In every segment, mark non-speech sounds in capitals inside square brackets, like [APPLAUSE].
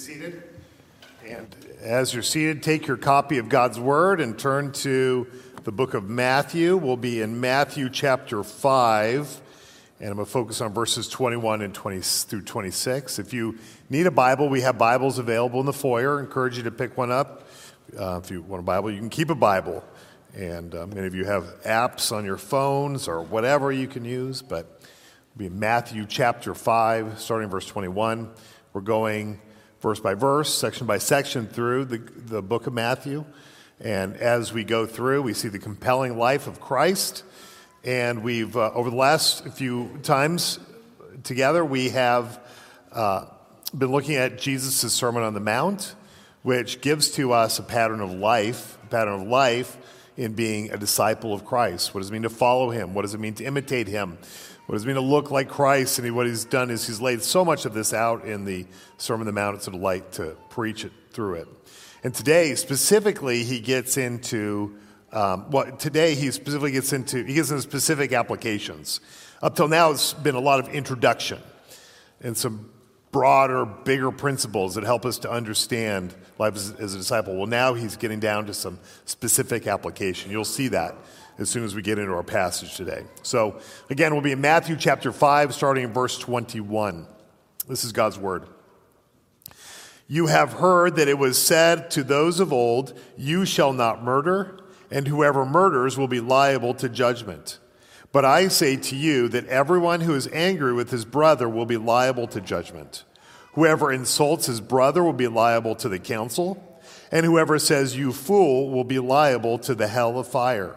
seated. And as you're seated, take your copy of God's Word and turn to the book of Matthew. We'll be in Matthew chapter 5, and I'm going to focus on verses 21 and 20 through 26. If you need a Bible, we have Bibles available in the foyer. I encourage you to pick one up. Uh, if you want a Bible, you can keep a Bible. And uh, many of you have apps on your phones or whatever you can use, but it'll be Matthew chapter 5, starting verse 21. We're going verse by verse, section by section through the, the book of Matthew. And as we go through, we see the compelling life of Christ. And we've, uh, over the last few times together, we have uh, been looking at Jesus' Sermon on the Mount, which gives to us a pattern of life, a pattern of life in being a disciple of Christ. What does it mean to follow him? What does it mean to imitate him? What does it mean to look like Christ? And what he's done is he's laid so much of this out in the Sermon on the Mount. It's a delight to preach it through it. And today, specifically, he gets into um, well, today he specifically gets into he gets into specific applications. Up till now, it's been a lot of introduction and some broader, bigger principles that help us to understand life as, as, a disciple. Well, now he's getting down to some specific application. You'll see that as soon as we get into our passage today. So, again, we'll be in Matthew chapter 5, starting in verse 21. This is God's word. You have heard that it was said to those of old, You shall not murder, and whoever murders will be liable to judgment. But I say to you that everyone who is angry with his brother will be liable to judgment. Whoever insults his brother will be liable to the council, and whoever says, You fool, will be liable to the hell of fire.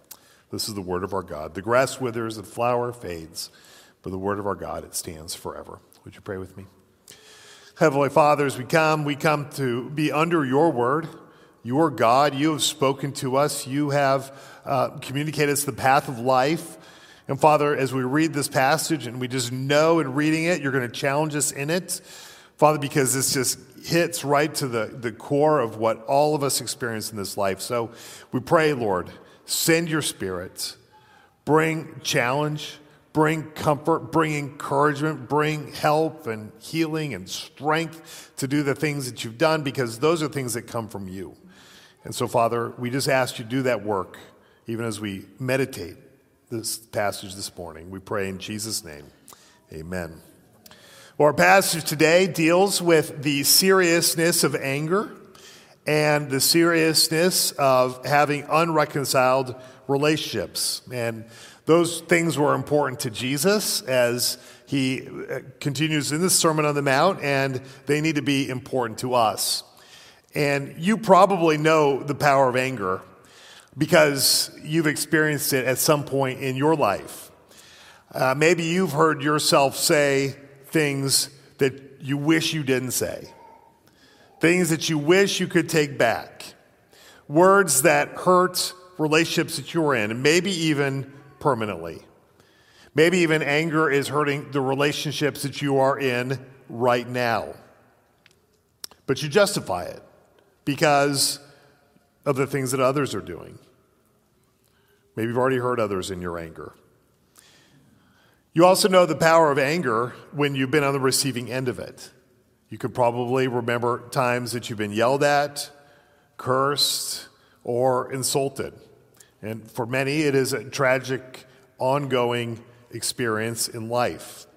This is the word of our God. The grass withers, the flower fades, but the word of our God, it stands forever. Would you pray with me? Heavenly Father, as we come, we come to be under your word. Your God, you have spoken to us. You have uh, communicated us the path of life. And Father, as we read this passage and we just know in reading it, you're going to challenge us in it. Father, because this just hits right to the, the core of what all of us experience in this life. So we pray, Lord, send your spirits. bring challenge, bring comfort, bring encouragement, bring help and healing and strength to do the things that you've done because those are things that come from you. And so, Father, we just ask you to do that work even as we meditate this passage this morning. We pray in Jesus' name. Amen. Well, our passage today deals with the seriousness of anger and the seriousness of having unreconciled relationships. And those things were important to Jesus as he uh, continues in the Sermon on the Mount, and they need to be important to us. And you probably know the power of anger because you've experienced it at some point in your life. Uh, maybe you've heard yourself say things that you wish you didn't say, things that you wish you could take back, words that hurt relationships that you're in, and maybe even permanently. Maybe even anger is hurting the relationships that you are in right now. But you justify it because of the things that others are doing. Maybe you've already hurt others in your anger. You also know the power of anger when you've been on the receiving end of it. You could probably remember times that you've been yelled at, cursed, or insulted. And for many, it is a tragic, ongoing experience in life.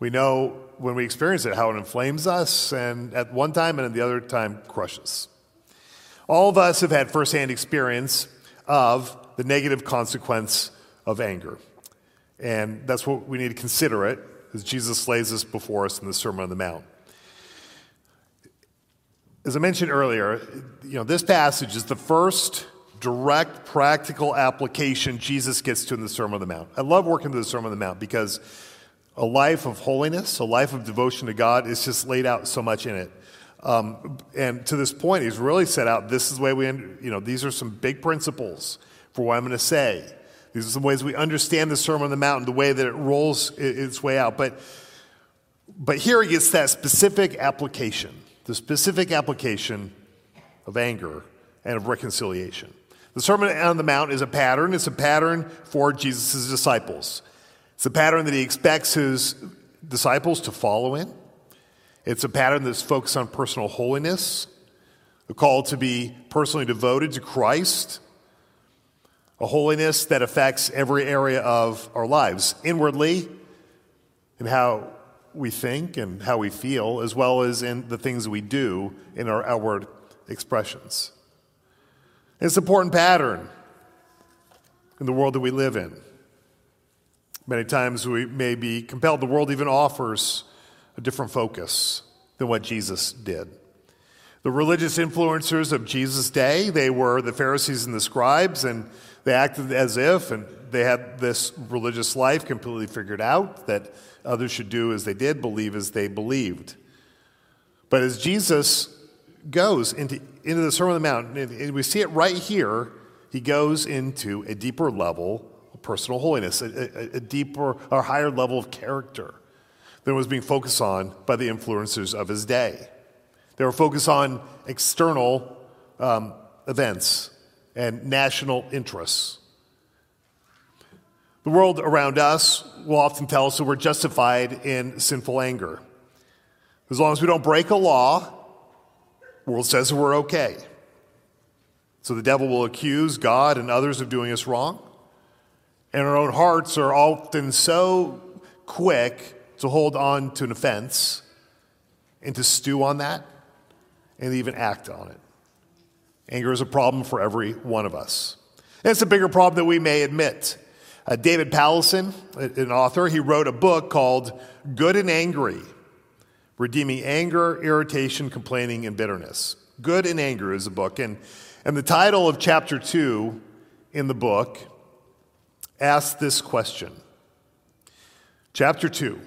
We know when we experience it how it inflames us, and at one time and at the other time crushes. All of us have had firsthand experience of the negative consequence of anger. And that's what we need to consider it as Jesus lays this before us in the Sermon on the Mount. As I mentioned earlier, you know, this passage is the first direct practical application Jesus gets to in the Sermon on the Mount. I love working through the Sermon on the Mount because a life of holiness, a life of devotion to God is just laid out so much in it Um, and to this point, he's really set out this is the way we, you know, these are some big principles for what I'm going to say. These are some ways we understand the Sermon on the Mount, the way that it rolls its way out. But, but here he gets that specific application, the specific application of anger and of reconciliation. The Sermon on the Mount is a pattern. It's a pattern for Jesus' disciples. It's a pattern that he expects his disciples to follow in. It's a pattern that's focused on personal holiness, a call to be personally devoted to Christ, a holiness that affects every area of our lives, inwardly, in how we think and how we feel, as well as in the things we do in our outward expressions. It's an important pattern in the world that we live in. Many times we may be compelled, the world even offers a different focus than what Jesus did. The religious influencers of Jesus' day, they were the Pharisees and the scribes, and they acted as if, and they had this religious life completely figured out, that others should do as they did, believe as they believed. But as Jesus goes into, into the Sermon on the Mount, and we see it right here, he goes into a deeper level of personal holiness, a, a, a deeper or higher level of character than was being focused on by the influencers of his day. They were focused on external um, events and national interests. The world around us will often tell us that we're justified in sinful anger. As long as we don't break a law, the world says that we're okay. So the devil will accuse God and others of doing us wrong. And our own hearts are often so quick to hold on to an offense and to stew on that and even act on it. Anger is a problem for every one of us. And it's a bigger problem than we may admit. Uh, David Powlison, an author, he wrote a book called Good and Angry Redeeming Anger, Irritation, Complaining, and Bitterness. Good and Anger is a book. And, and the title of chapter two in the book asks this question Chapter two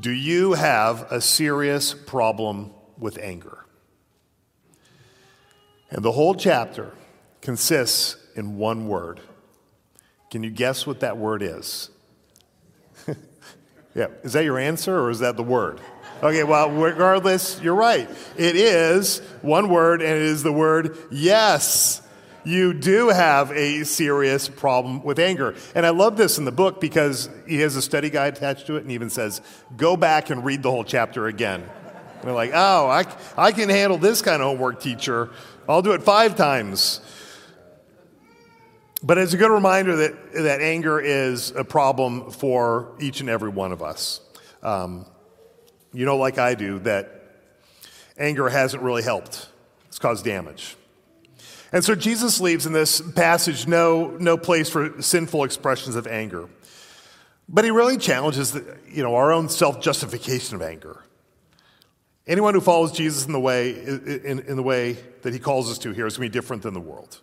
Do you have a serious problem with anger? And the whole chapter consists in one word. Can you guess what that word is? [LAUGHS] yeah, is that your answer or is that the word? Okay, well, regardless, you're right. It is one word, and it is the word yes. You do have a serious problem with anger. And I love this in the book because he has a study guide attached to it and even says, go back and read the whole chapter again. And they're like, oh, I, I can handle this kind of homework, teacher. I'll do it five times. But it's a good reminder that, that anger is a problem for each and every one of us. Um, you know, like I do, that anger hasn't really helped, it's caused damage. And so Jesus leaves in this passage no, no place for sinful expressions of anger. But he really challenges the, you know, our own self justification of anger. Anyone who follows Jesus in the way, in, in the way that he calls us to here is going to be different than the world.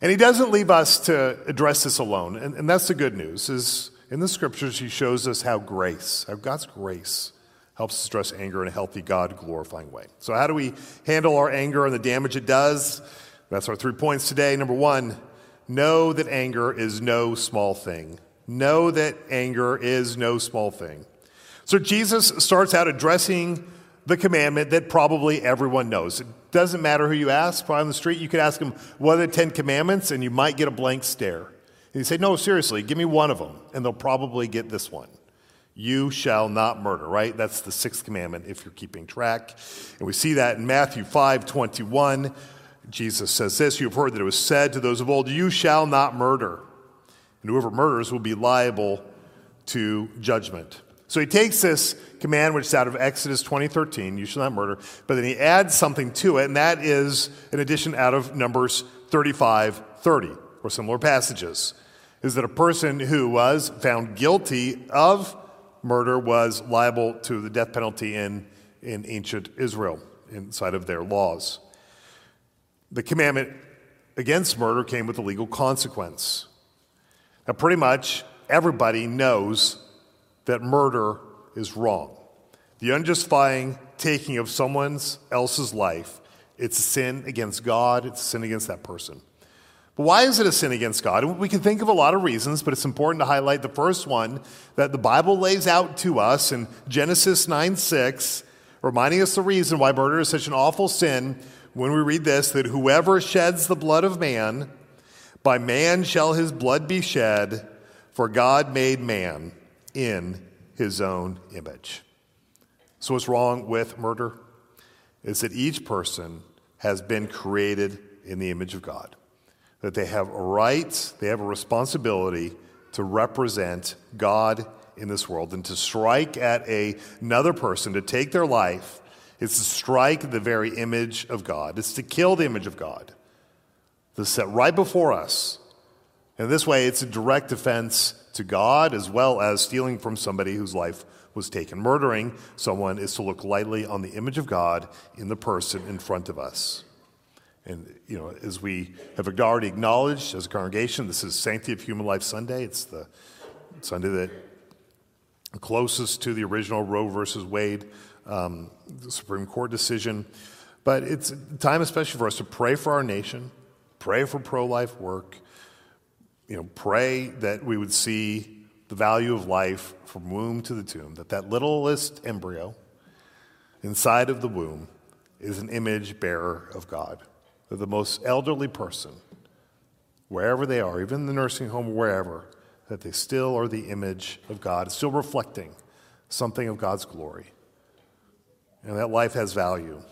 And he doesn't leave us to address this alone. And, and that's the good news, is in the scriptures he shows us how grace, how God's grace helps us address anger in a healthy, God glorifying way. So, how do we handle our anger and the damage it does? That's our three points today. Number one, know that anger is no small thing. Know that anger is no small thing. So Jesus starts out addressing the commandment that probably everyone knows. Doesn't matter who you ask, on the street, you could ask them, what are the Ten Commandments? And you might get a blank stare. And you say, no, seriously, give me one of them. And they'll probably get this one. You shall not murder, right? That's the sixth commandment if you're keeping track. And we see that in Matthew 5 21. Jesus says this You have heard that it was said to those of old, You shall not murder. And whoever murders will be liable to judgment. So he takes this command, which is out of Exodus 2013, you shall not murder, but then he adds something to it, and that is an addition out of Numbers 35:30 or similar passages, is that a person who was found guilty of murder was liable to the death penalty in, in ancient Israel, inside of their laws. The commandment against murder came with a legal consequence. Now, pretty much everybody knows that murder is wrong. The unjustifying taking of someone else's life, it's a sin against God, it's a sin against that person. But why is it a sin against God? We can think of a lot of reasons, but it's important to highlight the first one that the Bible lays out to us in Genesis 9 6, reminding us the reason why murder is such an awful sin when we read this that whoever sheds the blood of man, by man shall his blood be shed, for God made man in his own image. So, what's wrong with murder? Is that each person has been created in the image of God that they have a right, they have a responsibility to represent God in this world. And to strike at a, another person, to take their life, is to strike the very image of God. It's to kill the image of God. That's set right before us. And this way, it's a direct offense to God as well as stealing from somebody whose life was taken. Murdering someone is to look lightly on the image of God in the person in front of us. And, you know, as we have already acknowledged as a congregation, this is Sanctity of Human Life Sunday. It's the Sunday that closest to the original Roe versus Wade um, Supreme Court decision. But it's time, especially for us, to pray for our nation, pray for pro life work, you know, pray that we would see the value of life from womb to the tomb, that that littlest embryo inside of the womb is an image bearer of God that the most elderly person, wherever they are, even in the nursing home wherever, that they still are the image of God, still reflecting something of God's glory. And that life has value.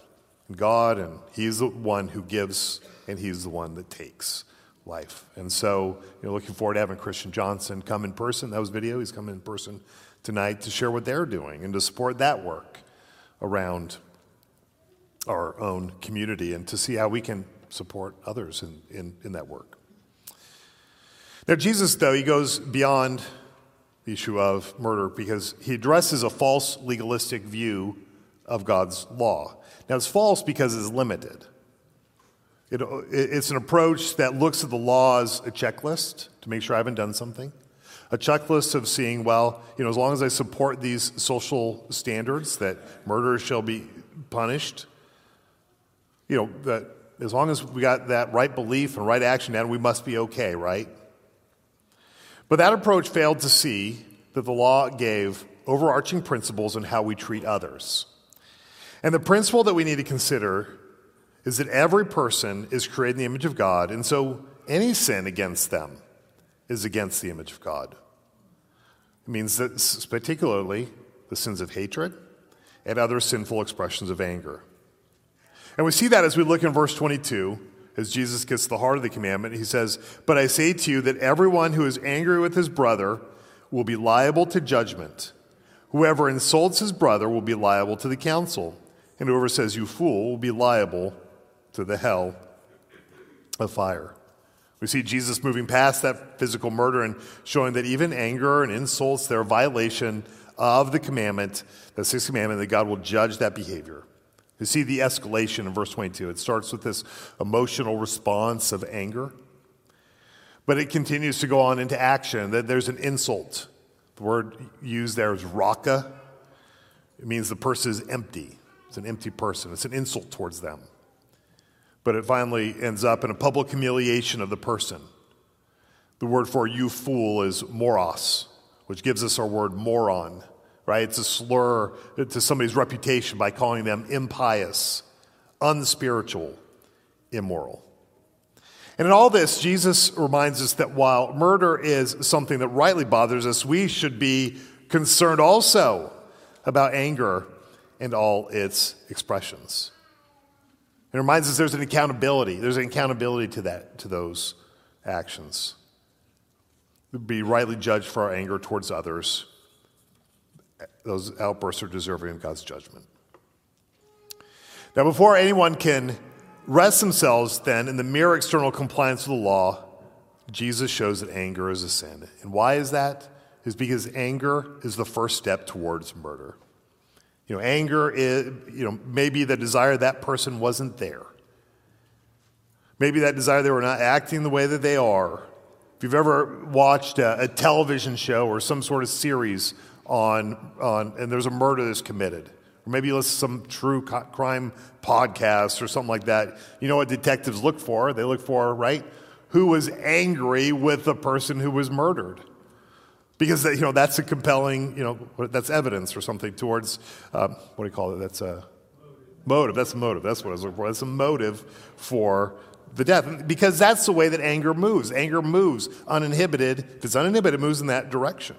in God, and He's the one who gives, and He's the one that takes life. And so, you know, looking forward to having Christian Johnson come in person. That was video. He's coming in person tonight to share what they're doing and to support that work around our own community and to see how we can support others in, in, in that work. Now, Jesus, though, he goes beyond the issue of murder because he addresses a false legalistic view of God's law. Now, it's false because it's limited. It, it's an approach that looks at the law as a checklist to make sure I haven't done something, a checklist of seeing, well, you know, as long as I support these social standards that murder shall be punished, you know, that as long as we got that right belief and right action down, we must be okay, right? But that approach failed to see that the law gave overarching principles on how we treat others. And the principle that we need to consider is that every person is created in the image of God, and so any sin against them is against the image of God. It means that, particularly, the sins of hatred and other sinful expressions of anger. And we see that as we look in verse 22, as Jesus gets to the heart of the commandment. He says, But I say to you that everyone who is angry with his brother will be liable to judgment. Whoever insults his brother will be liable to the council. And whoever says, You fool, will be liable to the hell of fire. We see Jesus moving past that physical murder and showing that even anger and insults, they're a violation of the commandment, the sixth commandment, that God will judge that behavior. You see the escalation in verse 22. It starts with this emotional response of anger, but it continues to go on into action. That there's an insult. The word used there is raka. It means the person is empty. It's an empty person. It's an insult towards them. But it finally ends up in a public humiliation of the person. The word for you fool is moros, which gives us our word moron right? It's a slur to somebody's reputation by calling them impious, unspiritual, immoral. And in all this, Jesus reminds us that while murder is something that rightly bothers us, we should be concerned also about anger and all its expressions. It reminds us there's an accountability. There's an accountability to that, to those actions. We'd be rightly judged for our anger towards others those outbursts are deserving of God's judgment. Now, before anyone can rest themselves then in the mere external compliance with the law, Jesus shows that anger is a sin. And why is that? Is because anger is the first step towards murder. You know, anger is, you know, maybe the desire that person wasn't there. Maybe that desire they were not acting the way that they are. If you've ever watched a, a television show or some sort of series on, on and there's a murder that's committed, Or maybe you listen to some true co- crime podcast or something like that. You know what detectives look for? They look for, right? Who was angry with the person who was murdered because you know that's a compelling you know that's evidence or something towards um, what do you call it? That's a motive. That's a motive. That's what i was looking for. That's a motive for the death. Because that's the way that anger moves. Anger moves uninhibited. If it's uninhibited it moves in that direction.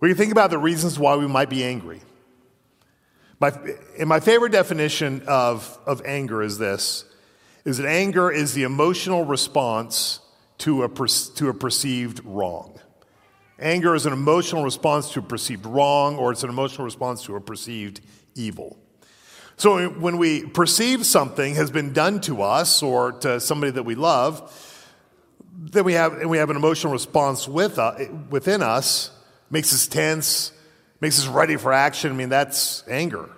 We can think about the reasons why we might be angry. My, and my favorite definition of, of anger is this is that anger is the emotional response to a, to a perceived wrong Anger is an emotional response to a perceived wrong, or it's an emotional response to a perceived evil. So when we perceive something has been done to us or to somebody that we love, then we have, and we have an emotional response with, uh, within us, makes us tense, makes us ready for action. I mean, that's anger.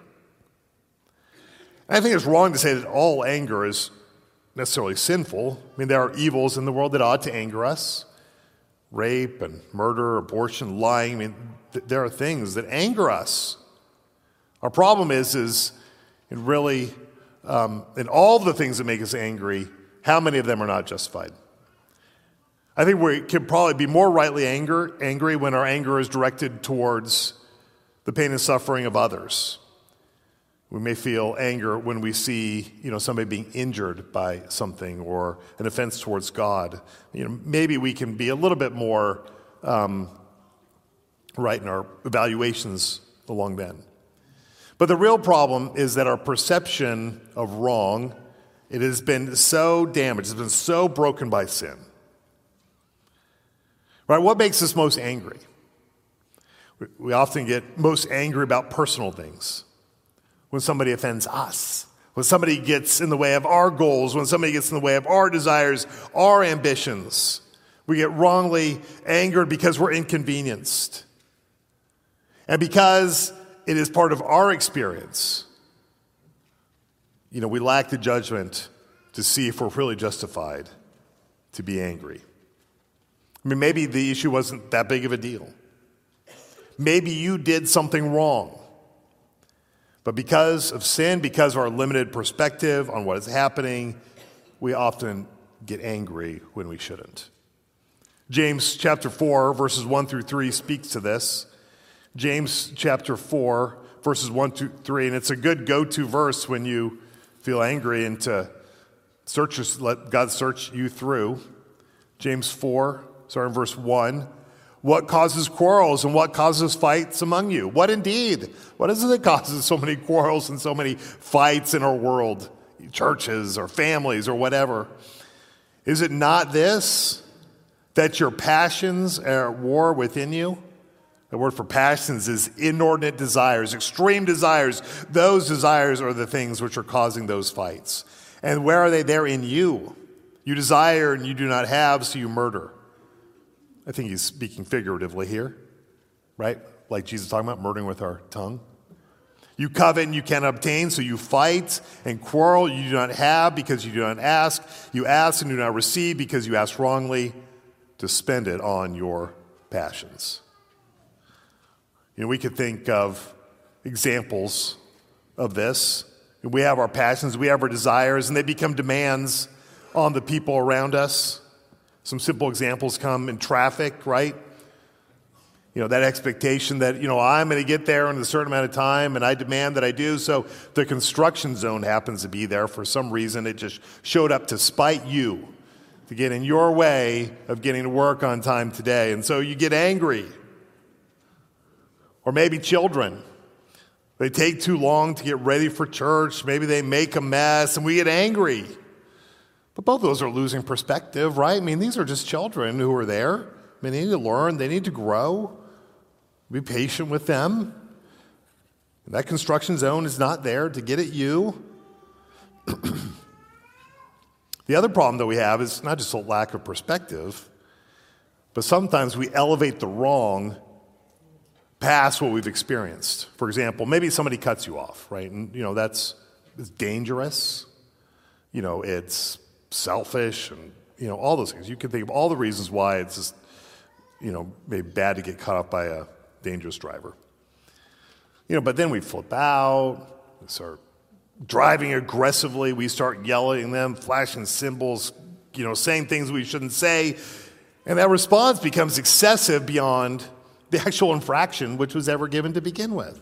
And I think it's wrong to say that all anger is necessarily sinful. I mean, there are evils in the world that ought to anger us rape and murder, abortion, lying. I mean, th- there are things that anger us. Our problem is, is it really, um, in all the things that make us angry, how many of them are not justified? I think we can probably be more rightly anger, angry when our anger is directed towards the pain and suffering of others. We may feel anger when we see, you know, somebody being injured by something or an offense towards God. You know, maybe we can be a little bit more um, right in our evaluations along then. But the real problem is that our perception of wrong, it has been so damaged, it's been so broken by sin. Right? What makes us most angry? We often get most angry about personal things when somebody offends us, when somebody gets in the way of our goals, when somebody gets in the way of our desires, our ambitions. We get wrongly angered because we're inconvenienced. And because it is part of our experience, you know, we lack the judgment to see if we're really justified to be angry. I mean, maybe the issue wasn't that big of a deal. Maybe you did something wrong. But because of sin, because of our limited perspective on what is happening, we often get angry when we shouldn't. James chapter 4, verses 1 through 3 speaks to this. James chapter 4, verses 1 through 3, and it's a good go to verse when you feel angry and to search, let God search you through. James 4, starting verse 1. What causes quarrels and what causes fights among you? What indeed? What is it that causes so many quarrels and so many fights in our world, churches or families or whatever? Is it not this, that your passions are at war within you? The word for passions is inordinate desires, extreme desires. Those desires are the things which are causing those fights. And where are they? They're in you. You desire and you do not have, so you murder. I think he's speaking figuratively here, right? Like Jesus talking about murdering with our tongue. You covet and you cannot obtain, so you fight and quarrel. You do not have because you do not ask. You ask and do not receive because you ask wrongly to spend it on your passions. You know, we could think of examples of this. We have our passions, we have our desires, and they become demands on the people around us. Some simple examples come in traffic, right? You know, that expectation that, you know, I'm going to get there in a certain amount of time and I demand that I do. So the construction zone happens to be there for some reason. It just showed up to spite you, to get in your way of getting to work on time today. And so you get angry. Or maybe children. They take too long to get ready for church. Maybe they make a mess and we get angry. But both of those are losing perspective, right? I mean, these are just children who are there. I mean, they need to learn, they need to grow. Be patient with them. That construction zone is not there to get at you. [CLEARS THROAT] the other problem that we have is not just a lack of perspective, but sometimes we elevate the wrong past what we've experienced. For example, maybe somebody cuts you off, right? And, you know, that's it's dangerous. You know, it's selfish and you know all those things. You can think of all the reasons why it's just you know maybe bad to get caught up by a dangerous driver. You know, but then we flip out, we start driving aggressively, we start yelling at them, flashing symbols, you know, saying things we shouldn't say. And that response becomes excessive beyond the actual infraction which was ever given to begin with.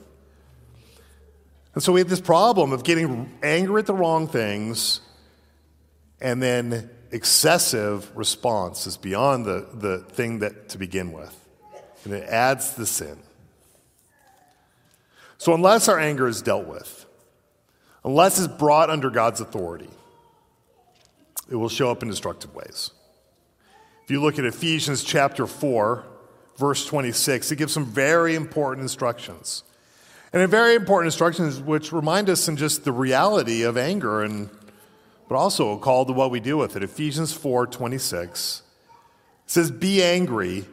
And so we have this problem of getting angry at the wrong things and then excessive response is beyond the, the thing that to begin with. And it adds the sin. So unless our anger is dealt with, unless it's brought under God's authority, it will show up in destructive ways. If you look at Ephesians chapter 4, verse 26, it gives some very important instructions. And very important instructions which remind us in just the reality of anger and but also a call to what we do with it. Ephesians 4 26 says, Be angry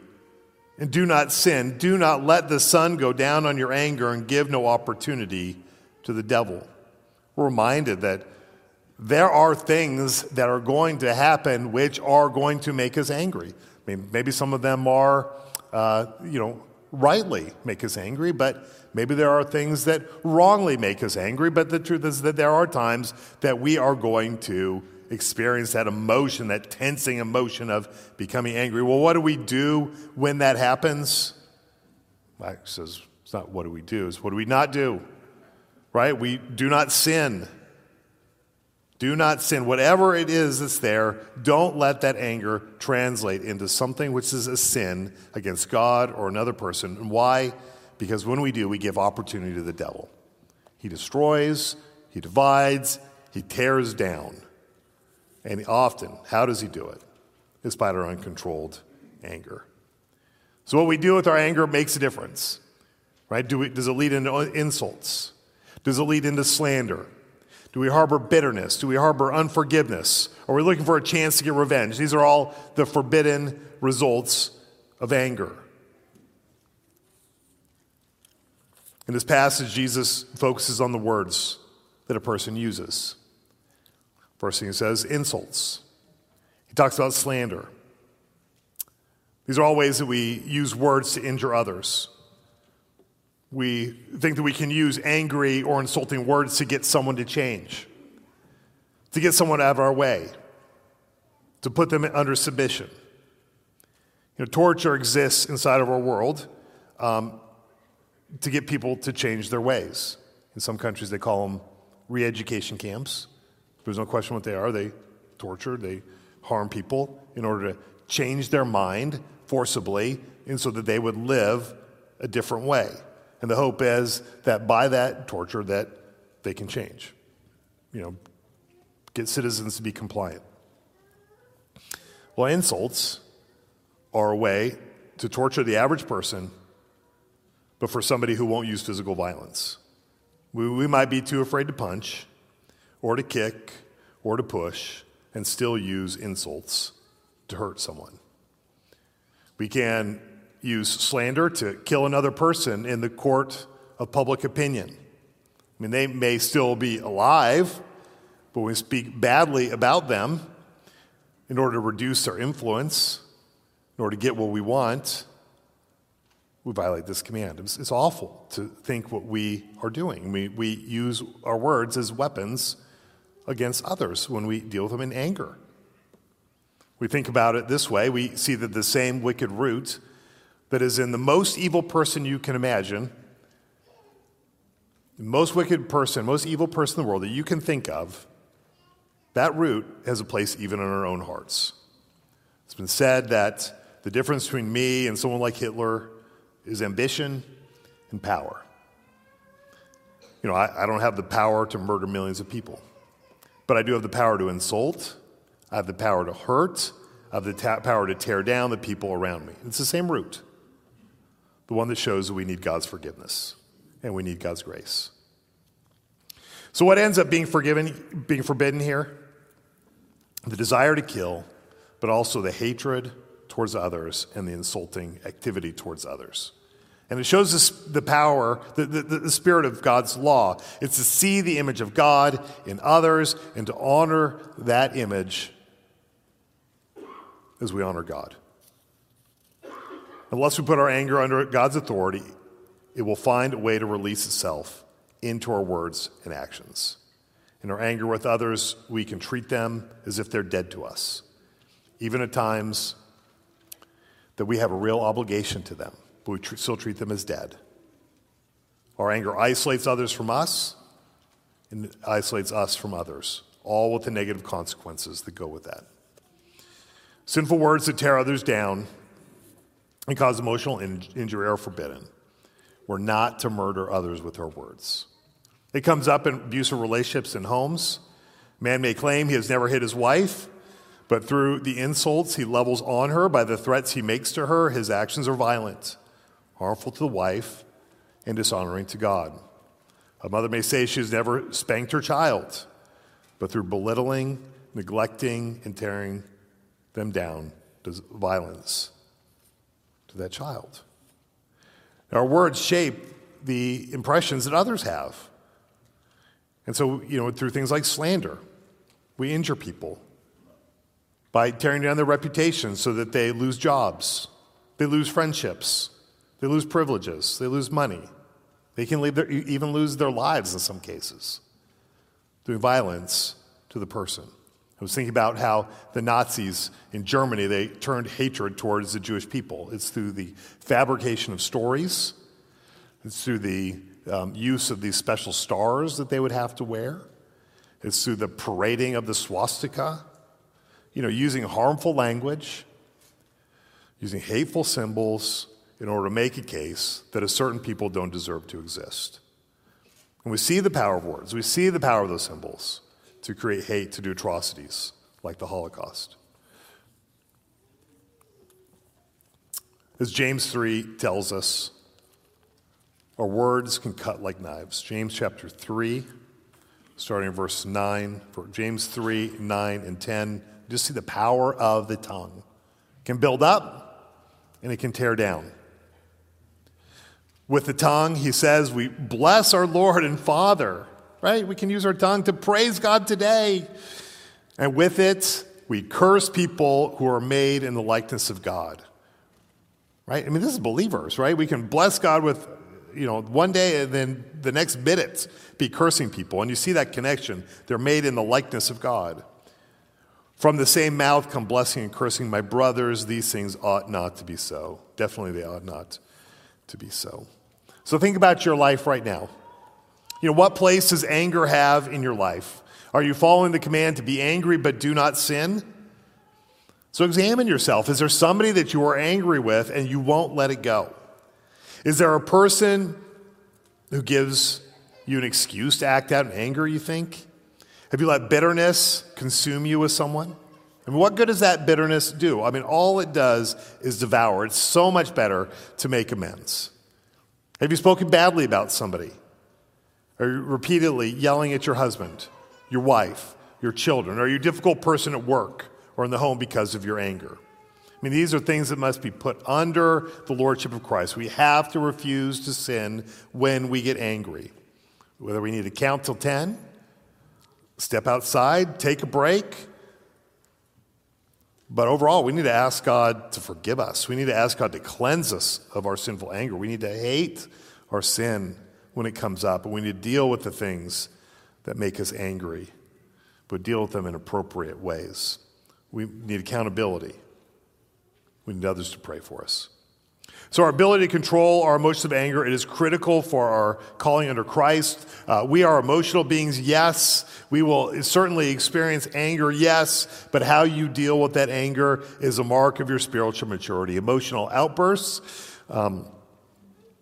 and do not sin. Do not let the sun go down on your anger and give no opportunity to the devil. We're reminded that there are things that are going to happen which are going to make us angry. I mean, maybe some of them are, uh, you know, rightly make us angry, but maybe there are things that wrongly make us angry. But the truth is that there are times that we are going to experience that emotion, that tensing emotion of becoming angry. Well, what do we do when that happens? Well, says, it's not what do we do, it's what do we not do? Right? We do not sin. Do not sin. Whatever it is that's there, don't let that anger translate into something which is a sin against God or another person. And why? Because when we do, we give opportunity to the devil. He destroys, he divides, he tears down. And often, how does he do it? It's by our uncontrolled anger. So, what we do with our anger makes a difference, right? Do we, does it lead into insults? Does it lead into slander? Do we harbor bitterness? Do we harbor unforgiveness? Are we looking for a chance to get revenge? These are all the forbidden results of anger. In this passage, Jesus focuses on the words that a person uses. First thing he says, insults. He talks about slander. These are all ways that we use words to injure others. We think that we can use angry or insulting words to get someone to change, to get someone out of our way, to put them under submission. You know, torture exists inside of our world um, to get people to change their ways. In some countries, they call them re education camps. There's no question what they are. They torture, they harm people in order to change their mind forcibly and so that they would live a different way. And the hope is that by that torture that they can change. You know, get citizens to be compliant. Well, insults are a way to torture the average person, but for somebody who won't use physical violence. We, we might be too afraid to punch or to kick or to push and still use insults to hurt someone. We can use slander to kill another person in the court of public opinion. I mean, they may still be alive, but we speak badly about them in order to reduce their influence, in order to get what we want. We violate this command. It's, it's awful to think what we are doing. We, we use our words as weapons against others when we deal with them in anger. We think about it this way we see that the same wicked root that is in the most evil person you can imagine, the most wicked person, most evil person in the world that you can think of, that root has a place even in our own hearts. It's been said that the difference between me and someone like Hitler is ambition and power. You know, I, I don't have the power to murder millions of people, but I do have the power to insult, I have the power to hurt, I have the ta- power to tear down the people around me. It's the same root the one that shows that we need God's forgiveness and we need God's grace. So, what ends up being forgiven, being forbidden here? The desire to kill, but also the hatred towards others and the insulting activity towards others. And it shows us the power, the, the, the, spirit of God's law. It's to see the image of God in others and to honor that image as we honor God unless we put our anger under God's authority, it will find a way to release itself into our words and actions. In our anger with others, we can treat them as if they're dead to us, even at times that we have a real obligation to them, but we tr- still treat them as dead. Our anger isolates others from us and isolates us from others, all with the negative consequences that go with that. Sinful words that tear others down and cause emotional in- injury are forbidden. We're not to murder others with our words. It comes up in abusive relationships in homes. Man may claim he has never hit his wife, but through the insults he levels on her, by the threats he makes to her, his actions are violent, harmful to the wife, and dishonoring to God. A mother may say she has never spanked her child, but through belittling, neglecting, and tearing them down, does violence to that child. Our words shape the impressions that others have. And so, you know, through things like slander, we injure people by tearing down their reputations so that they lose jobs, they lose friendships, they lose privileges, they lose money. They can their, even lose their lives in some cases through violence to the person. I was thinking about how the Nazis in Germany, they turned hatred towards the Jewish people. It's through the fabrication of stories, it's through the um, use of these special stars that they would have to wear, it's through the parading of the swastika, you know, using harmful language, using hateful symbols in order to make a case that a certain people don't deserve to exist. And we see the power of words, we see the power of those symbols to create hate, to do atrocities like the Holocaust. As James 3 tells us, our words can cut like knives. James chapter 3, starting in verse 9, James 3, 9, and 10. Just see the power of the tongue. Can build up and it can tear down. With the tongue, he says, we bless our Lord and Father right? We can use our tongue to praise God today. And with it, we curse people who are made in the likeness of God. Right? I mean, this is believers, right? We can bless God with, you know, one day and then the next minute be cursing people. And you see that connection. They're made in the likeness of God. From the same mouth come blessing and cursing. My brothers, these things ought not to be so. Definitely, they ought not to be so. So think about your life right now. You know, what place does anger have in your life? Are you following the command to be angry but do not sin? So examine yourself. Is there somebody that you are angry with and you won't let it go? Is there a person who gives you an excuse to act out in anger, you think? Have you let bitterness consume you with someone? I mean, what good does that bitterness do? I mean, all it does is devour. It's so much better to make amends. Have you spoken badly about somebody? Are you repeatedly yelling at your husband, your wife, your children? Are you a difficult person at work or in the home because of your anger? I mean, these are things that must be put under the lordship of Christ. We have to refuse to sin when we get angry. Whether we need to count till 10, step outside, take a break. But overall, we need to ask God to forgive us. We need to ask God to cleanse us of our sinful anger. We need to hate our sin when it comes up, and we need to deal with the things that make us angry, but deal with them in appropriate ways. We need accountability. We need others to pray for us. So, our ability to control our emotions of anger, it is critical for our calling under Christ. Uh, we are emotional beings, yes. We will certainly experience anger, yes. But how you deal with that anger is a mark of your spiritual maturity. Emotional outbursts, um,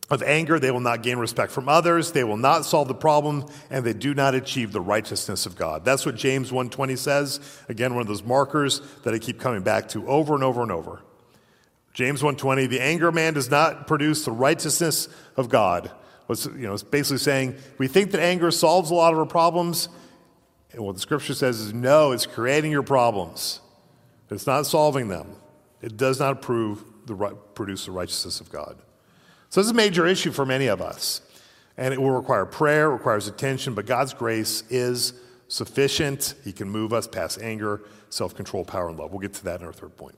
of anger, they will not gain respect from others, they will not solve the problem, and they do not achieve the righteousness of God. That's what James 1:20 says. Again, one of those markers that I keep coming back to over and over and over. James 1:20, the anger man does not produce the righteousness of God. What's, you know, it's basically saying we think that anger solves a lot of our problems, and what the scripture says is no, it's creating your problems. It's not solving them. It does not prove the, produce the righteousness of God. So, this is a major issue for many of us. And it will require prayer, requires attention, but God's grace is sufficient. He can move us past anger, self control, power, and love. We'll get to that in our third point.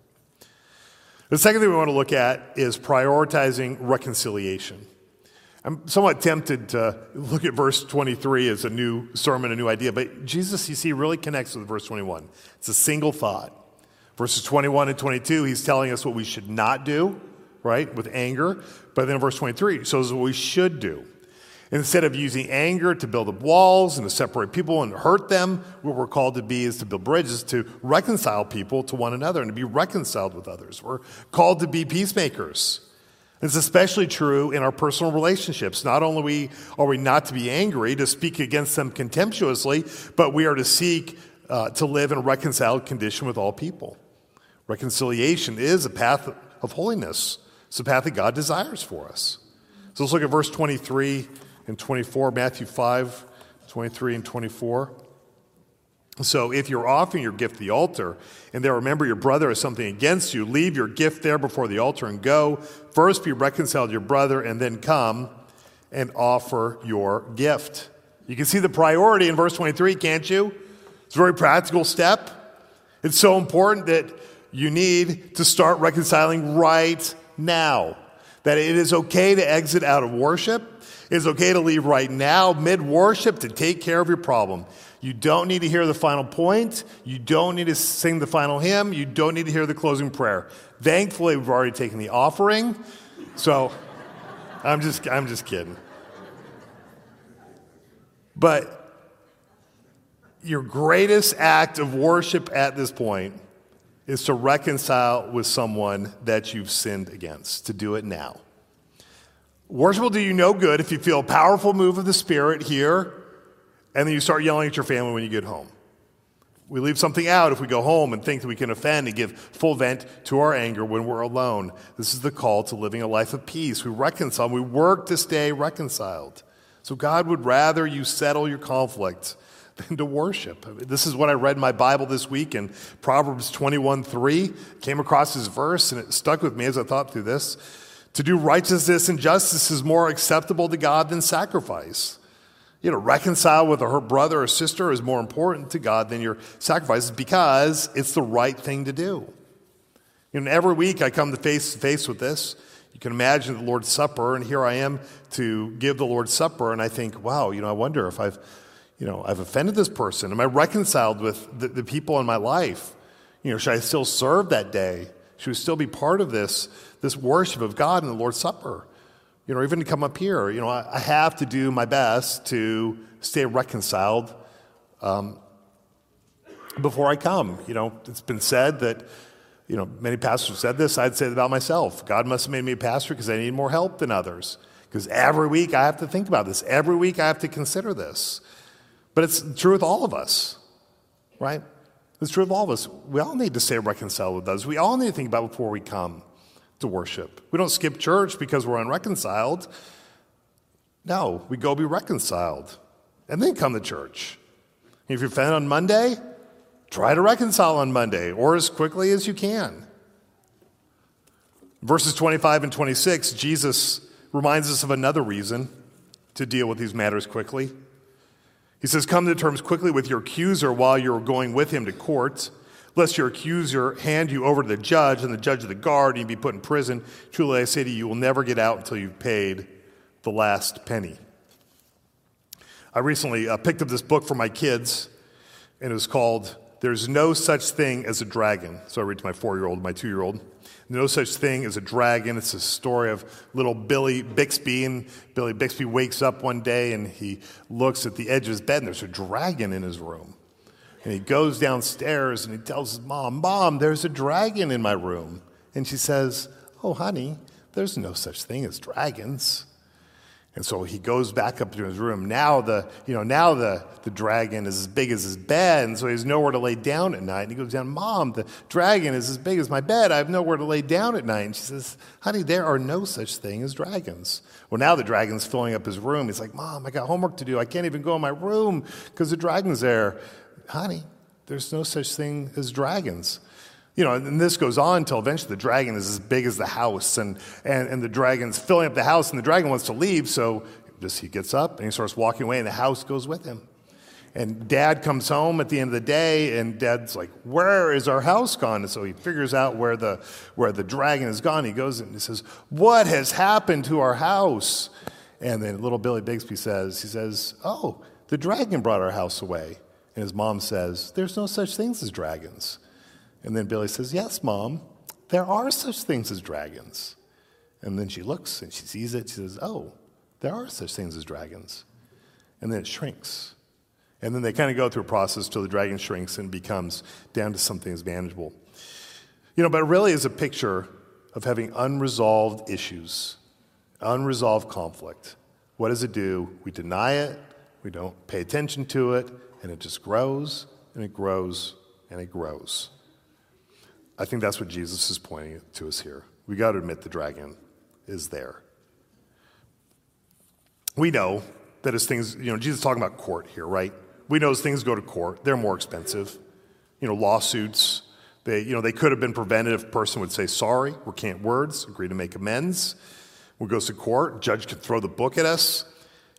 The second thing we want to look at is prioritizing reconciliation. I'm somewhat tempted to look at verse 23 as a new sermon, a new idea, but Jesus, you see, really connects with verse 21. It's a single thought. Verses 21 and 22, he's telling us what we should not do, right, with anger. But then verse 23 shows what we should do. Instead of using anger to build up walls and to separate people and hurt them, what we're called to be is to build bridges, to reconcile people to one another and to be reconciled with others. We're called to be peacemakers. It's especially true in our personal relationships. Not only are we not to be angry, to speak against them contemptuously, but we are to seek uh, to live in a reconciled condition with all people. Reconciliation is a path of holiness. It's a path that God desires for us. So let's look at verse 23 and 24, Matthew 5, 23 and 24. So if you're offering your gift the altar and there remember your brother has something against you, leave your gift there before the altar and go. First be reconciled to your brother and then come and offer your gift. You can see the priority in verse 23, can't you? It's a very practical step. It's so important that you need to start reconciling right now. That it is okay to exit out of worship. It's okay to leave right now, mid worship, to take care of your problem. You don't need to hear the final point. You don't need to sing the final hymn. You don't need to hear the closing prayer. Thankfully, we've already taken the offering. So I'm just, I'm just kidding. But your greatest act of worship at this point is to reconcile with someone that you've sinned against, to do it now. Worship will do you no good if you feel a powerful move of the Spirit here and then you start yelling at your family when you get home. We leave something out if we go home and think that we can offend and give full vent to our anger when we're alone. This is the call to living a life of peace. We reconcile, we work to stay reconciled. So God would rather you settle your conflict than [LAUGHS] to worship. This is what I read in my Bible this week in Proverbs 21 3. Came across this verse and it stuck with me as I thought through this. To do righteousness and justice is more acceptable to God than sacrifice. You know, reconcile with her brother or sister is more important to God than your sacrifices because it's the right thing to do. You know, every week I come to face to face with this. You can imagine the Lord's Supper, and here I am to give the Lord's Supper, and I think, wow, you know, I wonder if I've, you know, I've offended this person. Am I reconciled with the, the people in my life? You know, should I still serve that day? Should we still be part of this, this worship of God in the Lord's Supper? You know, even to come up here, you know, I, I have to do my best to stay reconciled um, before I come. You know, it's been said that you know, many pastors said this. I'd say it about myself. God must have made me a pastor because I need more help than others. Because every week I have to think about this. Every week I have to consider this. But it's true with all of us, right? It's true with all of us. We all need to stay reconciled with others. We all need to think about before we come to worship. We don't skip church because we're unreconciled. No, we go be reconciled and then come to church. If you're offended on Monday, Try to reconcile on Monday or as quickly as you can. Verses 25 and 26, Jesus reminds us of another reason to deal with these matters quickly. He says, Come to terms quickly with your accuser while you're going with him to court, lest your accuser hand you over to the judge and the judge of the guard and you be put in prison. Truly, I say to you, you will never get out until you've paid the last penny. I recently uh, picked up this book for my kids, and it was called there's no such thing as a dragon. So I read to my four year old, my two year old. No such thing as a dragon. It's a story of little Billy Bixbee. And Billy Bixbee wakes up one day and he looks at the edge of his bed and there's a dragon in his room. And he goes downstairs and he tells his mom, Mom, there's a dragon in my room. And she says, Oh, honey, there's no such thing as dragons. And so he goes back up to his room. Now the, you know, now the, the dragon is as big as his bed, and so he has nowhere to lay down at night. And he goes down, Mom, the dragon is as big as my bed. I have nowhere to lay down at night. And she says, Honey, there are no such thing as dragons. Well, now the dragon's filling up his room. He's like, Mom, I got homework to do. I can't even go in my room because the dragon's there. Honey, there's no such thing as dragons you know, and this goes on until eventually the dragon is as big as the house, and, and, and the dragon's filling up the house, and the dragon wants to leave, so just he gets up and he starts walking away, and the house goes with him. And dad comes home at the end of the day, and dad's like, Where is our house gone? And so he figures out where the, where the dragon is gone. He goes and he says, What has happened to our house? And then little Billy Bixbee says, he says, Oh, the dragon brought our house away. And his mom says, There's no such things as dragons. And then Billy says, Yes, mom, there are such things as dragons. And then she looks and she sees it. She says, Oh, there are such things as dragons. And then it shrinks. And then they kind of go through a process till the dragon shrinks and becomes down to something that's manageable. You know, but it really is a picture of having unresolved issues, unresolved conflict. What does it do? We deny it, we don't pay attention to it, and it just grows and it grows and it grows. I think that's what Jesus is pointing to us here. We got to admit the dragon is there. We know that as things, you know, Jesus talking about court here, right? We know as things go to court, they're more expensive. You know, lawsuits, they, you know, they could have been prevented if a person would say sorry, recant words, agree to make amends. We go to court, judge could throw the book at us.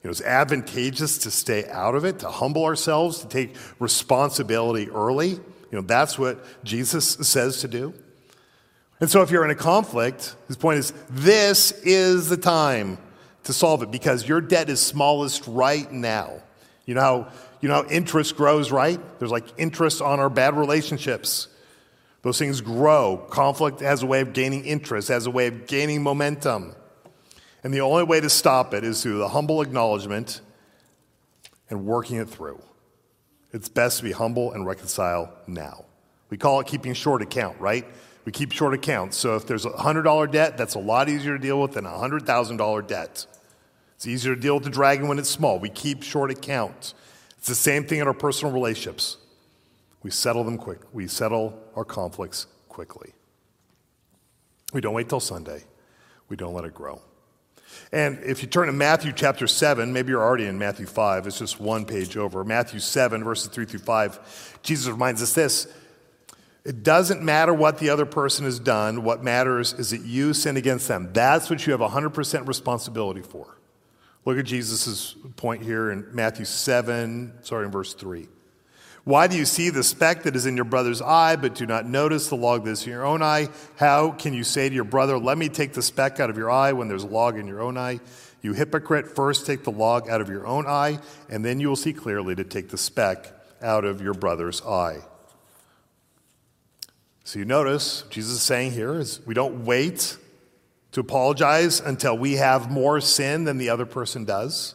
You know, it's advantageous to stay out of it, to humble ourselves, to take responsibility early. You know, that's what Jesus says to do. And so if you're in a conflict, his point is this is the time to solve it because your debt is smallest right now. You know how, you know how interest grows, right? There's like interest on our bad relationships. Those things grow. Conflict has a way of gaining interest, has a way of gaining momentum. And the only way to stop it is through the humble acknowledgement and working it through. It's best to be humble and reconcile now. We call it keeping short account, right? We keep short accounts. So if there's a $100 debt, that's a lot easier to deal with than a $100,000 debt. It's easier to deal with the dragon when it's small. We keep short accounts. It's the same thing in our personal relationships. We settle them quick. We settle our conflicts quickly. We don't wait till Sunday. We don't let it grow. And if you turn to Matthew chapter 7, maybe you're already in Matthew 5, it's just one page over. Matthew 7, verses 3 through 5, Jesus reminds us this it doesn't matter what the other person has done. What matters is that you sin against them. That's what you have 100% responsibility for. Look at Jesus' point here in Matthew 7, sorry, in verse 3. Why do you see the speck that is in your brother's eye, but do not notice the log that is in your own eye? How can you say to your brother, Let me take the speck out of your eye when there's a log in your own eye? You hypocrite, first take the log out of your own eye, and then you will see clearly to take the speck out of your brother's eye. So you notice, Jesus is saying here is we don't wait to apologize until we have more sin than the other person does.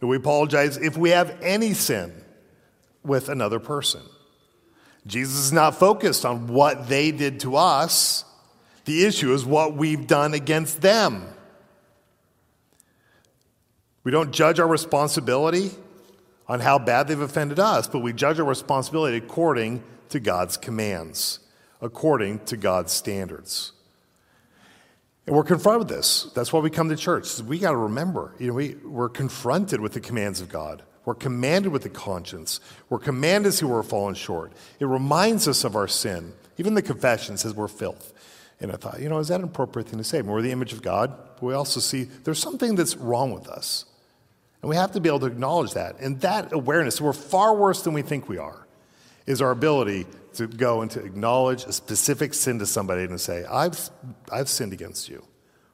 We apologize if we have any sin with another person. Jesus is not focused on what they did to us. The issue is what we've done against them. We don't judge our responsibility on how bad they've offended us, but we judge our responsibility according to God's commands, according to God's standards. And we're confronted with this. That's why we come to church. We got to remember, you know, we, we're confronted with the commands of God. We're commanded with a conscience. We're commanded who we're fallen short. It reminds us of our sin. Even the confession says we're filth. And I thought, you know, is that an appropriate thing to say? We're the image of God, but we also see there's something that's wrong with us. And we have to be able to acknowledge that. And that awareness, we're far worse than we think we are, is our ability to go and to acknowledge a specific sin to somebody and say, I've, I've sinned against you.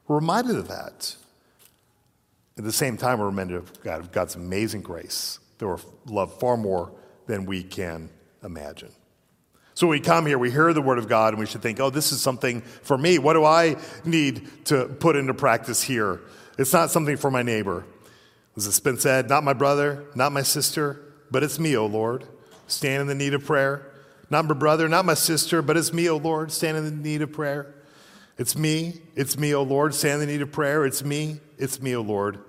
We're reminded of that. At the same time, we're reminded of, God, of God's amazing grace that we're loved far more than we can imagine. So we come here, we hear the word of God, and we should think, oh, this is something for me. What do I need to put into practice here? It's not something for my neighbor. As it's been said, not my brother, not my sister, but it's me, O Lord. Stand in the need of prayer. Not my brother, not my sister, but it's me, O Lord. Stand in the need of prayer. It's me, it's me, O Lord. Stand in the need of prayer. It's me, it's me, O Lord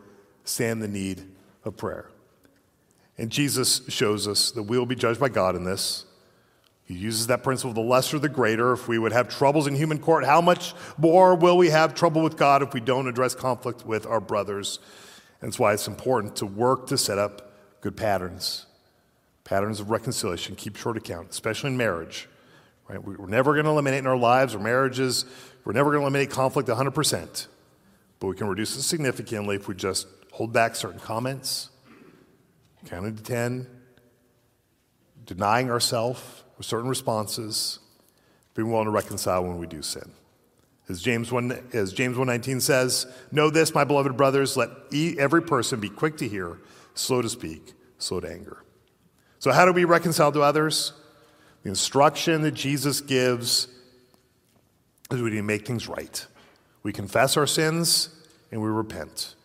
stand the need of prayer. And Jesus shows us that we will be judged by God in this. He uses that principle the lesser the greater. If we would have troubles in human court, how much more will we have trouble with God if we don't address conflict with our brothers? And that's why it's important to work to set up good patterns, patterns of reconciliation, keep short account, especially in marriage. Right? We're never going to eliminate in our lives or marriages, we're never going to eliminate conflict 100%, but we can reduce it significantly if we just hold back certain comments, counting to 10, denying ourselves with certain responses, being willing to reconcile when we do sin. As James 1, as James 119 says, Know this, my beloved brothers, let every person be quick to hear, slow to speak, slow to anger. So, how do we reconcile to others? The instruction that Jesus gives is we need to make things right. We confess our sins and we repent.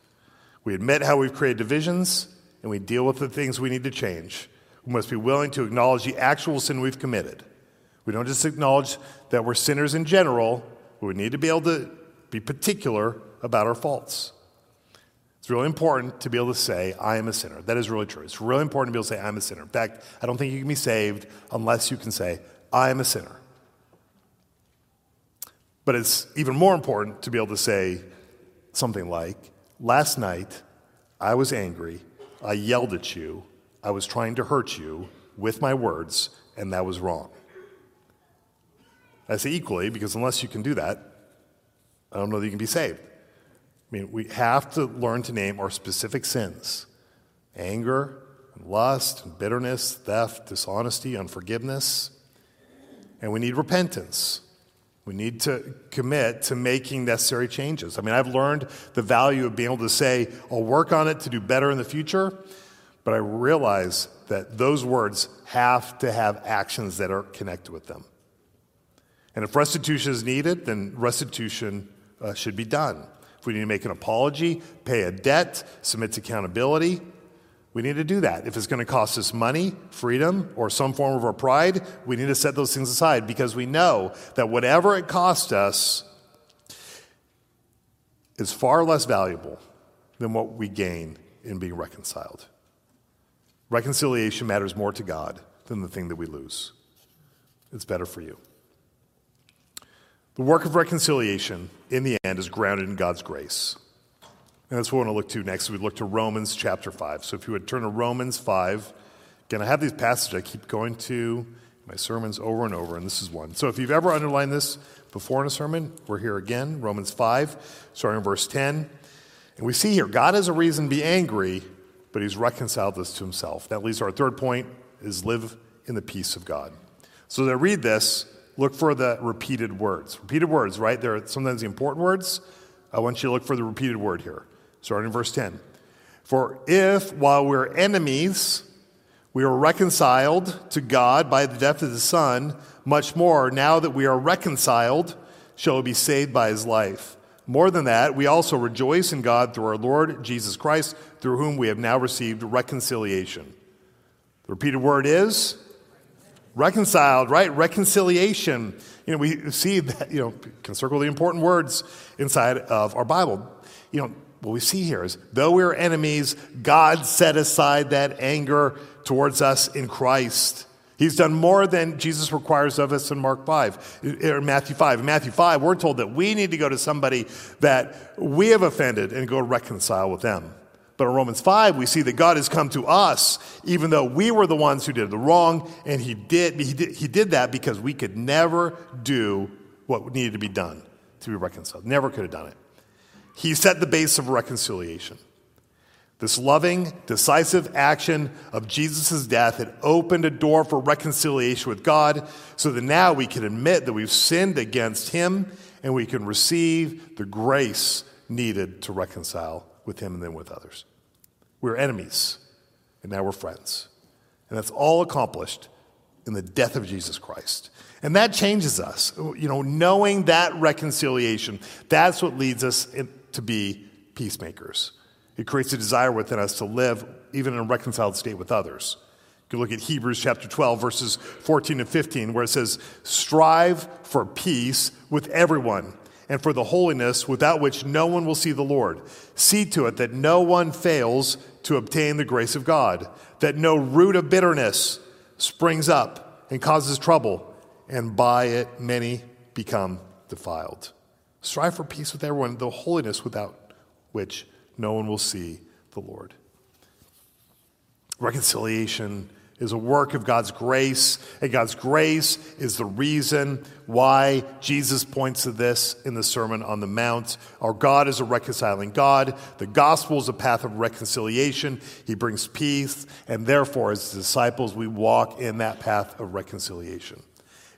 We admit how we've created divisions and we deal with the things we need to change. We must be willing to acknowledge the actual sin we've committed. We don't just acknowledge that we're sinners in general, we need to be able to be particular about our faults. It's really important to be able to say, I am a sinner. That is really true. It's really important to be able to say, I'm a sinner. In fact, I don't think you can be saved unless you can say, I am a sinner. But it's even more important to be able to say something like, Last night, I was angry. I yelled at you. I was trying to hurt you with my words, and that was wrong. I say equally because unless you can do that, I don't know that you can be saved. I mean, we have to learn to name our specific sins anger, and lust, and bitterness, theft, dishonesty, unforgiveness. And we need repentance. We need to commit to making necessary changes. I mean, I've learned the value of being able to say, I'll work on it to do better in the future, but I realize that those words have to have actions that are connected with them. And if restitution is needed, then restitution uh, should be done. If we need to make an apology, pay a debt, submit to accountability, we need to do that. If it's going to cost us money, freedom, or some form of our pride, we need to set those things aside because we know that whatever it costs us is far less valuable than what we gain in being reconciled. Reconciliation matters more to God than the thing that we lose. It's better for you. The work of reconciliation, in the end, is grounded in God's grace. And that's what we want to look to next. We look to Romans chapter 5. So if you would turn to Romans 5, again, I have these passages I keep going to my sermons over and over, and this is one. So if you've ever underlined this before in a sermon, we're here again, Romans 5, starting in verse 10. And we see here, God has a reason to be angry, but he's reconciled this to himself. That leads to our third point, is live in the peace of God. So as I read this, look for the repeated words. Repeated words, right? They're sometimes the important words. I want you to look for the repeated word here starting in verse 10. For if, while we're enemies, we are reconciled to God by the death of the Son, much more, now that we are reconciled, shall we be saved by his life. More than that, we also rejoice in God through our Lord Jesus Christ, through whom we have now received reconciliation. The repeated word is reconciled, right? Reconciliation. You know, we see that, you know, can circle the important words inside of our Bible. You know, what we see here is though we are enemies, God set aside that anger towards us in Christ. He's done more than Jesus requires of us in Mark 5, or Matthew 5. In Matthew 5, we're told that we need to go to somebody that we have offended and go reconcile with them. But in Romans 5, we see that God has come to us, even though we were the ones who did the wrong, and he did, he did, he did that because we could never do what needed to be done to be reconciled. Never could have done it. He set the base of reconciliation. This loving, decisive action of Jesus' death had opened a door for reconciliation with God so that now we can admit that we've sinned against Him and we can receive the grace needed to reconcile with Him and then with others. We're enemies, and now we're friends. And that's all accomplished in the death of Jesus Christ. And that changes us. You know, knowing that reconciliation, that's what leads us to be peacemakers. It creates a desire within us to live even in a reconciled state with others. You can look at Hebrews chapter 12, verses 14 and 15, where it says, Strive for peace with everyone and for the holiness without which no one will see the Lord. See to it that no one fails to obtain the grace of God, that no root of bitterness springs up and causes trouble, and by it many become defiled. Strive for peace with everyone, the holiness without which no one will see the Lord. Reconciliation is a work of God's grace, and God's grace is the reason why Jesus points to this in the Sermon on the Mount. Our God is a reconciling God. The gospel is a path of reconciliation. He brings peace, and therefore, as disciples, we walk in that path of reconciliation.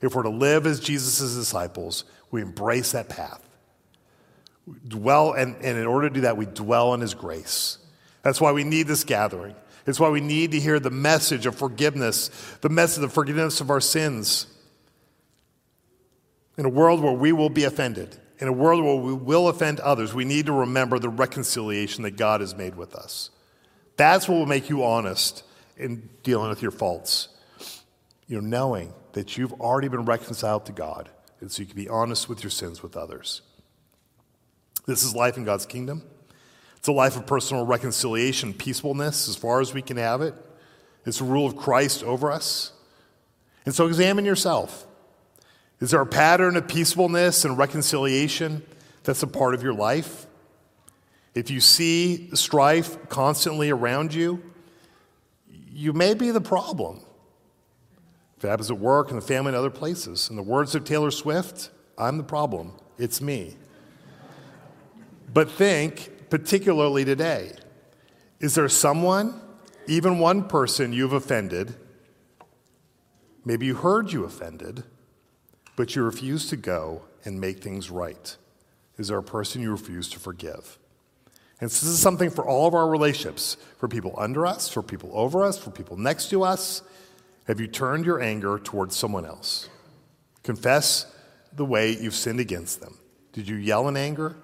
If we're to live as Jesus' disciples, we embrace that path. Dwell, and, and in order to do that, we dwell in His grace. That's why we need this gathering. It's why we need to hear the message of forgiveness, the message of forgiveness of our sins. In a world where we will be offended, in a world where we will offend others, we need to remember the reconciliation that God has made with us. That's what will make you honest in dealing with your faults. You know, knowing that you've already been reconciled to God, and so you can be honest with your sins with others. This is life in God's kingdom. It's a life of personal reconciliation, peacefulness as far as we can have it. It's the rule of Christ over us. And so examine yourself. Is there a pattern of peacefulness and reconciliation that's a part of your life? If you see strife constantly around you, you may be the problem. If it happens at work and the family and other places. In the words of Taylor Swift, I'm the problem. It's me. But think, particularly today, is there someone, even one person you've offended? Maybe you heard you offended, but you refuse to go and make things right. Is there a person you refuse to forgive? And this is something for all of our relationships for people under us, for people over us, for people next to us. Have you turned your anger towards someone else? Confess the way you've sinned against them. Did you yell in anger?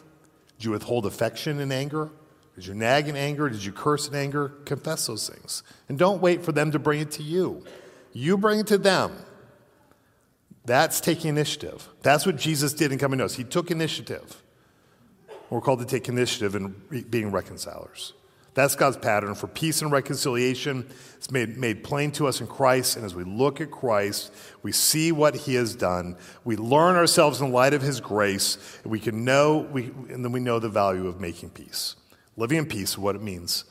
Did you withhold affection in anger? Did you nag in anger? Did you curse in anger? Confess those things. And don't wait for them to bring it to you. You bring it to them. That's taking initiative. That's what Jesus did in coming to us. He took initiative. We're called to take initiative in being reconcilers. That's God's pattern for peace and reconciliation. It's made, made plain to us in Christ. And as we look at Christ, we see what he has done. We learn ourselves in light of his grace. And we can know, we, and then we know the value of making peace. Living in peace, what it means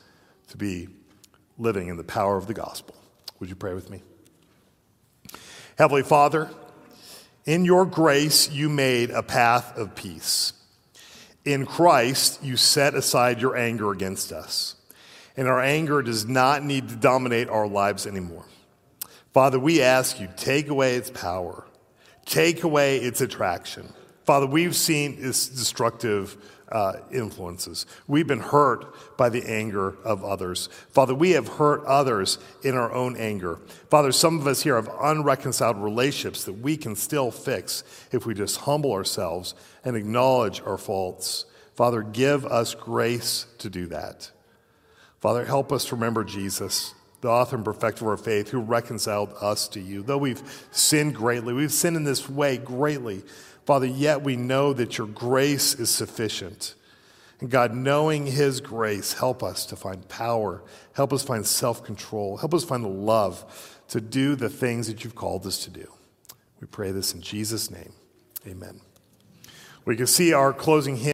to be living in the power of the gospel. Would you pray with me? Heavenly Father, in your grace, you made a path of peace. In Christ, you set aside your anger against us. And our anger does not need to dominate our lives anymore. Father, we ask you, take away its power, take away its attraction. Father, we've seen its destructive uh, influences. We've been hurt by the anger of others. Father, we have hurt others in our own anger. Father, some of us here have unreconciled relationships that we can still fix if we just humble ourselves and acknowledge our faults. Father, give us grace to do that. Father, help us to remember Jesus, the author and perfecter of our faith, who reconciled us to you. Though we've sinned greatly, we've sinned in this way greatly, Father, yet we know that your grace is sufficient. And God, knowing His grace, help us to find power, help us find self control, help us find the love to do the things that you've called us to do. We pray this in Jesus' name. Amen. We can see our closing hymn.